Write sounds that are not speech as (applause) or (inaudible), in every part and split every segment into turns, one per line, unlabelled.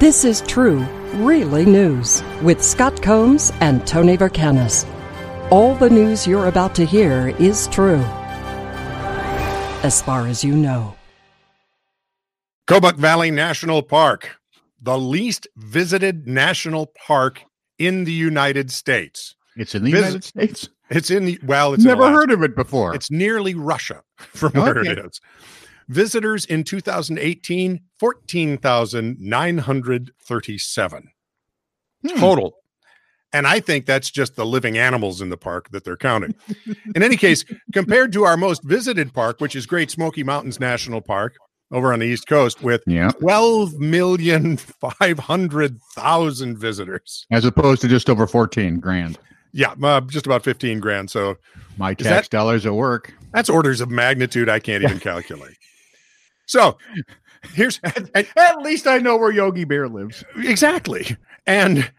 This is true, really news with Scott Combs and Tony Vercanis. All the news you're about to hear is true, as far as you know.
Kobuk Valley National Park, the least visited national park in the United States.
It's in the
Vis-
United States.
It's in the well, it's
Never
Alaska.
heard of it before.
It's nearly Russia (laughs) from where it is. Visitors in 2018, 14,937
Hmm.
total. And I think that's just the living animals in the park that they're counting. in any case, (laughs) compared to our most visited park, which is Great Smoky Mountains National Park over on the East Coast with
yeah,
12 million 500,000 visitors.
as opposed to just over fourteen grand.
Yeah, uh, just about 15 grand. So
My tax dollars at work.
That's orders of magnitude I can't even (laughs) calculate. So (laughs) here's
At least I know where Yogi Bear lives.
exactly. And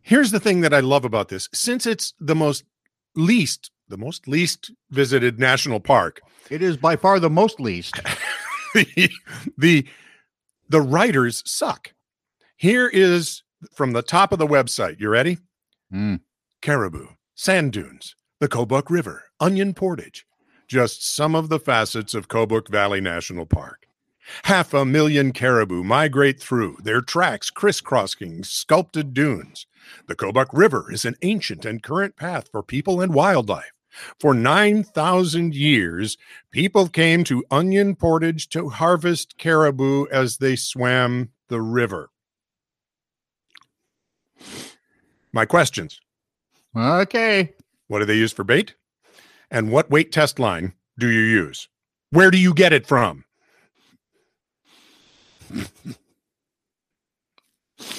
here's the thing that I love about this. Since it's the most least, the most least visited national park,
It is by far the most least. (laughs)
the the, the writers suck. Here is from the top of the website. You ready?
Hmm.
Caribou, sand dunes, the Kobuk River, onion portage. Just some of the facets of Kobuk Valley National Park. Half a million caribou migrate through, their tracks crisscrossing sculpted dunes. The Kobuk River is an ancient and current path for people and wildlife. For 9,000 years, people came to Onion Portage to harvest caribou as they swam the river. My questions
Okay.
What do they use for bait? And what weight test line do you use? Where do you get it from?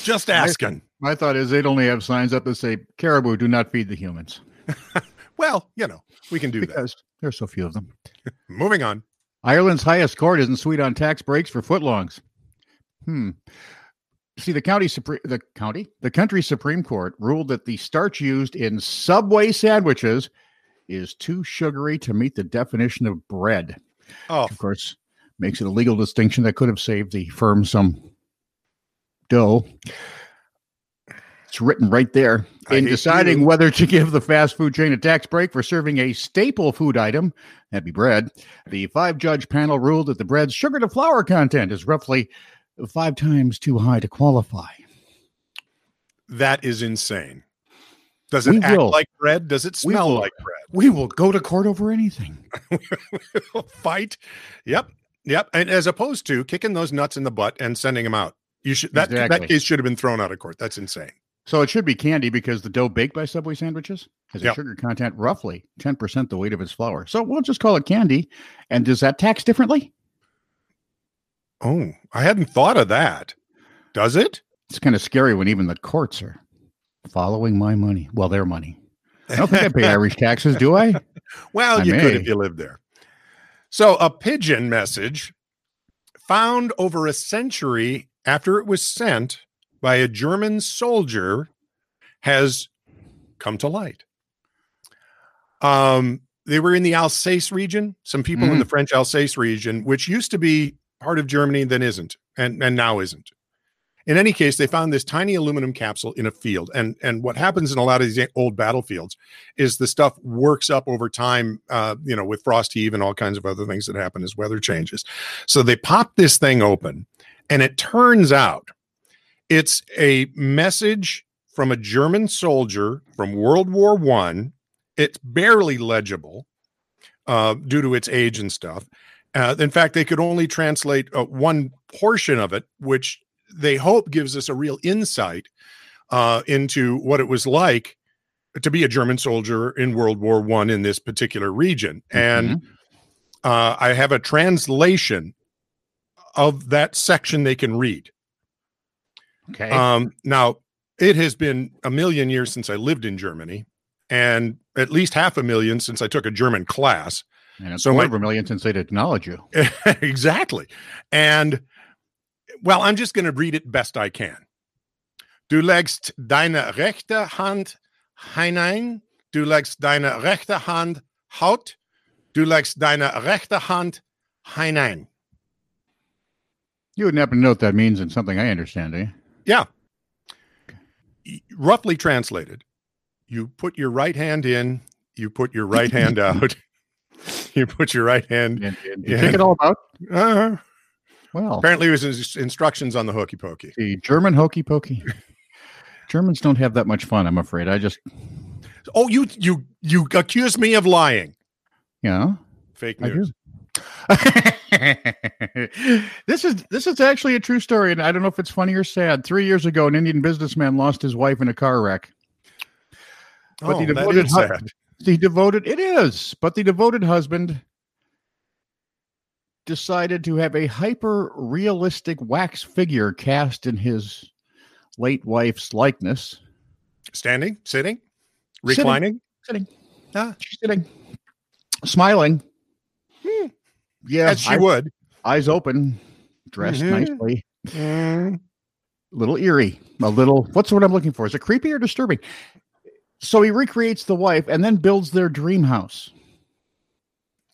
Just asking.
My thought is they'd only have signs up that say caribou do not feed the humans (laughs)
Well, you know, we can do that.
because there's so few of them. (laughs)
Moving on.
Ireland's highest court isn't sweet on tax breaks for footlongs. Hmm. See, the county supreme, the county, the country supreme court ruled that the starch used in Subway sandwiches is too sugary to meet the definition of bread.
Oh,
Of course, makes it a legal distinction that could have saved the firm some dough. It's written right there. In deciding
you.
whether to give the fast food chain a tax break for serving a staple food item, that'd be bread, the five judge panel ruled that the bread's sugar to flour content is roughly five times too high to qualify.
that is insane. Does it
We
act
will.
like bread? Does it smell like bread?
We will go to court over anything.
we'll (laughs) Fight. Yep. Yep. And as opposed to kicking those nuts in the butt and sending them out. You should that
Exactly.
that case should have been thrown out of court. That's insane.
So it should be candy because the dough baked by Subway sandwiches has a sugar content roughly 10% the weight of its flour. So we'll just call it candy. And does that tax differently?
Oh, I hadn't thought of that. Does it?
It's kind of scary when even the courts are following my money. Well, their money. I don't think I pay (laughs) Irish taxes, do I?
Well,
I
you could if you lived there. So, a pigeon message found over a century after it was sent by a German soldier has come to light. Um, they were in the Alsace region, some people in
Mm.
the French Alsace region, which used to be part of Germany, then isn't, and, and now isn't. In any case, they found this tiny aluminum capsule in a field. And, and what happens in a lot of these old battlefields is the stuff works up over time, uh, you know, with frost heave and all kinds of other things that happen as weather changes. So they pop this thing open, and it turns out it's a message from a German soldier from World War One. It's barely legible uh, due to its age and stuff. Uh, in fact, they could only translate uh, one portion of it, which they hope gives us a real insight uh, into what it was like to be a German soldier in World War One in this particular region. And
Mhm.
uh, I have a translation of that section they can read.
okay.
Um, now, it has been a million years since I lived in Germany, and at least half a million since I took a German class.
and it's
so
over a million since they'd acknowledge you. (laughs)
exactly. And well, I'm just going to read it best I can. Du legst deine rechte Hand hinein, du legst deine rechte Hand Haut, du legst deine rechte Hand hinein.
You wouldn't happen to know what that means in something I understand, eh?
Yeah. Roughly translated, you put your right hand in, you put your right hand (laughs) out, (laughs) you put your right hand.
And, and you
Yeah.
think it all about?
Uh,
Well,
apparently, it was instructions on the hokey pokey.
the German hokey pokey. Germans don't have that much fun, I'm afraid. I just,
Oh, you you you accuse me of lying.
Yeah.
Fake news. (laughs)
this is this is actually a true story, and I don't know if it's funny or sad. Three years ago, an Indian businessman lost his wife in a car wreck. But
oh,
the
that
devoted
is
hu-
sad.
The devoted it is, but the devoted husband decided to have a hyper realistic wax figure cast in his late wife's likeness.
Standing, sitting,
Sitting.
reclining.
Sitting,
Ah.
she's sitting, smiling.
Hmm.
Yeah,
As she
eye-
would.
eyes open, dressed
Mhm.
nicely.
Mm.
a little eerie, a little what's what I'm looking for? Is it creepy or disturbing? So he recreates the wife and then builds their dream house.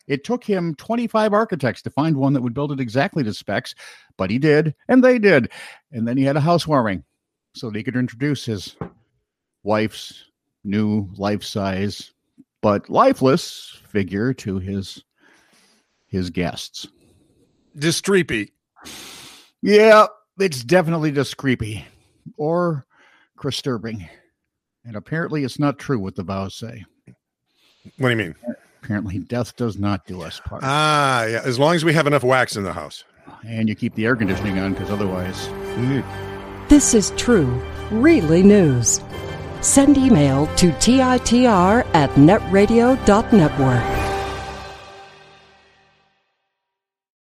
It took him 25 architects to find one that would build it exactly to specs, but he did, and they did. And then he had a housewarming so that he could introduce his wife's new life size but lifeless figure to his his guests.
Distreepy.
Yeah, it's definitely just creepy or disturbing. And apparently, it's not true what the vows say.
What do you mean?
Apparently, death does not do us part.
Ah, yeah. As long as we have enough wax in the house.
and you keep the air conditioning on because otherwise,
This is true, really news. Send email to TITR at netradio.network.